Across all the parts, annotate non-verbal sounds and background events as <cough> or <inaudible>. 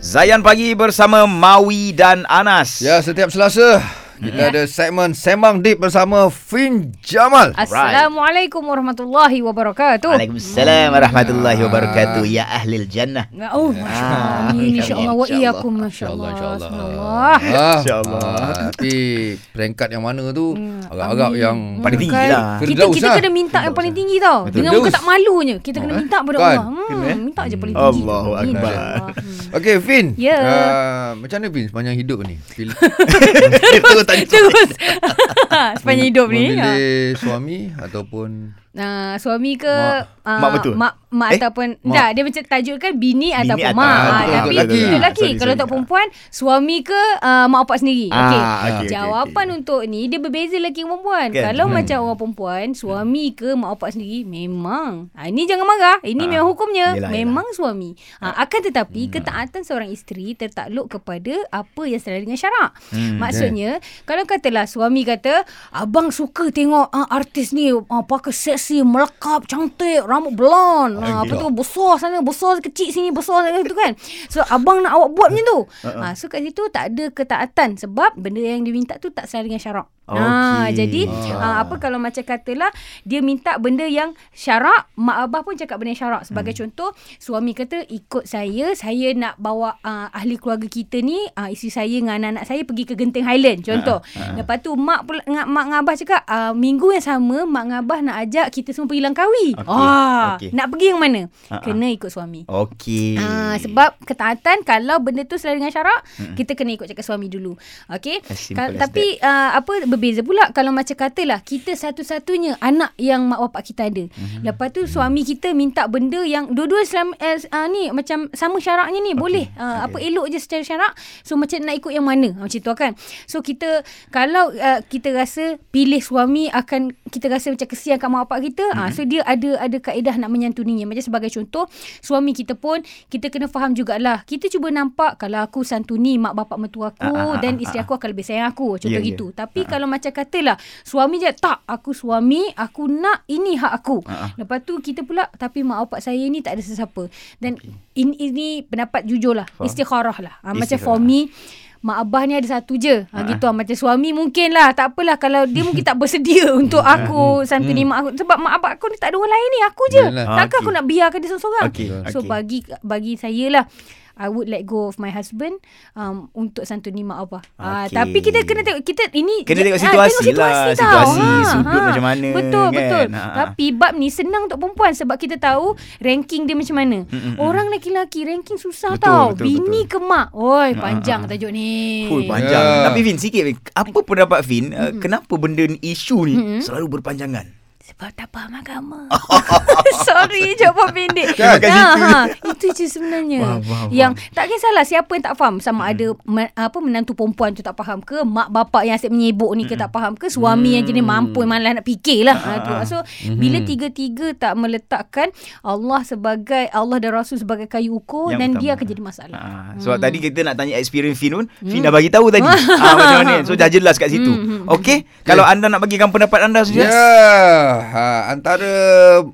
Zayan Pagi bersama Mawi dan Anas. Ya, setiap Selasa kita ada segmen Sembang Deep bersama Fin Jamal. Assalamualaikum warahmatullahi wabarakatuh. Waalaikumsalam warahmatullahi wabarakatuh. Ya ahlil jannah. Oh, Masya Allah. Ah, insya InsyaAllah. Wa Allah. iyakum. Masya InsyaAllah, Allah. insyaAllah. Ah, InsyaAllah. ah, tapi peringkat yang mana tu Hmm, agak-agak yang Paling tinggi Kan? lah. Kita, kita lah. kena minta yang paling tinggi tau. Dengan muka tak malunya. Kita kena Oh, minta kepada kan? Allah. Kena, eh? Hmm, minta je paling tinggi. Allahu. Akbar. Hmm. Okey, Fin. Ya. Ah, macam mana Fin sepanjang hidup ni? Dia <laughs> <laughs> terus tanya. Terus. <laughs> <laughs> Sepanjang hidup ni. ha. Memilih suami ataupun Uh, suami ke Mak. uh, Mak betul? mak, mak Eh? ataupun Mak. tak dia macam tajuk kan bini, ataupun atau- mak Ah, betul, tapi betul, betul. lelaki Sorry, kalau sorry. untuk perempuan suami ke uh, mak bapak sendiri Ah, okey okey, okey, jawapan okey. untuk ni dia berbeza lelaki dengan perempuan Kan? kalau Hmm. macam orang perempuan suami ke mak bapak sendiri memang ah, ini jangan marah ini Ah, memang hukumnya yelah, memang suami ah, akan tetapi ketaatan seorang isteri tertakluk kepada apa yang sesuai dengan syarak Hmm, maksudnya kalau katalah suami kata abang suka tengok uh, artis ni uh, pakai seksi melekap cantik rambut blond. Uh, apa tu besar sana besar kecil sini besar sana tu kan. So abang nak awak buat macam tu. Uh, so kat situ tak ada ketaatan sebab benda yang dia minta tu tak sesuai dengan syarak Ah, Okey. jadi ah. apa kalau macam katalah dia minta benda yang syarak, mak abah pun cakap benda yang syarak. Sebagai hmm. contoh, suami kata ikut saya, saya nak bawa uh, ahli keluarga kita ni, uh, isteri saya dengan anak-anak saya pergi ke Genting Highland contoh. Ah, ah. Lepas tu mak pula mak, mak dengan abah cakap uh, minggu yang sama mak dengan abah nak ajak kita semua pergi Langkawi. Okey, Ah, okey. nak pergi yang mana? Ah. Kena ikut suami. Okey. Ah, sebab ketaatan kalau benda tu sesuai dengan syarak, hmm. kita kena ikut cakap suami dulu. Okey. Ka- tapi uh, apa berbeza pula kalau macam katalah kita satu-satunya anak yang mak bapak kita ada. Hmm. Lepas tu suami kita minta benda yang dua-dua selama, uh, uh, ni macam sama syaraknya ni okay. boleh. Uh, Okey. apa elok je secara syarak. So macam nak ikut yang mana? Ah, Macam tu kan. So kita kalau uh, kita rasa pilih suami akan kita rasa macam kesian kat mak bapak kita, mm-hmm. ah so dia ada ada kaedah nak menyantuninya. Macam sebagai contoh, suami kita pun kita kena faham jugalah. Kita cuba nampak kalau aku santuni mak bapak mertua aku Ah, ah, ah, dan ah, isteri ah. aku akan lebih sayang aku. Contoh Ya, ya. gitu. Tapi kalau macam katalah suami je tak aku suami, aku nak ini hak aku. Ah. Lepas tu kita pula tapi mak bapak saya ni tak ada sesiapa. Dan ini, ini pendapat jujur lah. Faham. Istikharah lah. Ha, macam for me Mak abah ni ada satu je. Ha, gitu lah. Macam suami mungkin lah. Tak apalah. Kalau dia mungkin tak bersedia <laughs> untuk aku santuni mak aku. Sebab mak abah aku ni tak ada orang lain ni. Aku je. Yalah. Takkan aku nak biarkan dia seorang-seorang. Okey, So okey. bagi bagi saya lah. I would let go of my husband um, untuk santuni mak abah. Ah, Okey. tapi kita kena tengok kita ini Kena tengok ah, situasi tengok situasi lah. tau. Situasi, sudut macam mana, Betul kan? betul. Ha, ha. Tapi bab ni senang untuk perempuan sebab kita tahu ranking dia macam mana. Mm-mm. Orang lelaki-lelaki ranking susah Betul, tau. betul, Bini betul. ke mak. Oi, Ha, panjang ha, ha. tajuk ni. Full panjang. Ya. Tapi Fin sikit. Apa pendapat Fin uh, kenapa benda ni isu ni selalu berpanjangan? Sebab tak faham agama. <laughs> Sorry jawab pendek. Kan? Kat Ha, ha, itu je sebenarnya. Faham, faham, yang tak kisahlah siapa yang tak faham sama ada me- apa menantu perempuan tu tak faham ke, mak bapak yang asyik menyibuk ni ke tak faham ke, suami yang jenis mampu malah nak fikirlah. Ha, tu. So bila tiga-tiga tak meletakkan Allah sebagai Allah dan Rasul sebagai kayu ukur Yang dan utama. dia akan jadi masalah. Ha, sebab tadi kita nak tanya experience Fin pun, Fin dah bagi tahu tadi. <laughs> ha, macam mana. So dah jelas kat situ. Okey? Kalau anda nak bagikan pendapat anda Ya, sudah. ha, antara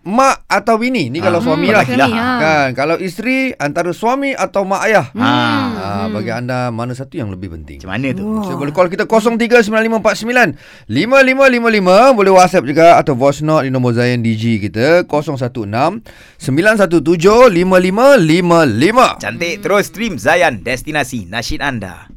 mak atau bini ni kalau Ah, suami hmm, lah. lah. Ha. Kan, kalau isteri antara suami atau mak ayah. Ha. Ha, bagi anda mana satu yang lebih penting? Macam mana tu? So, boleh call kita 039549 5555 Boleh WhatsApp juga Atau voice note Di nombor Zayan DG kita 016 917 5555 Cantik terus stream Zayan Destinasi Nasyid anda.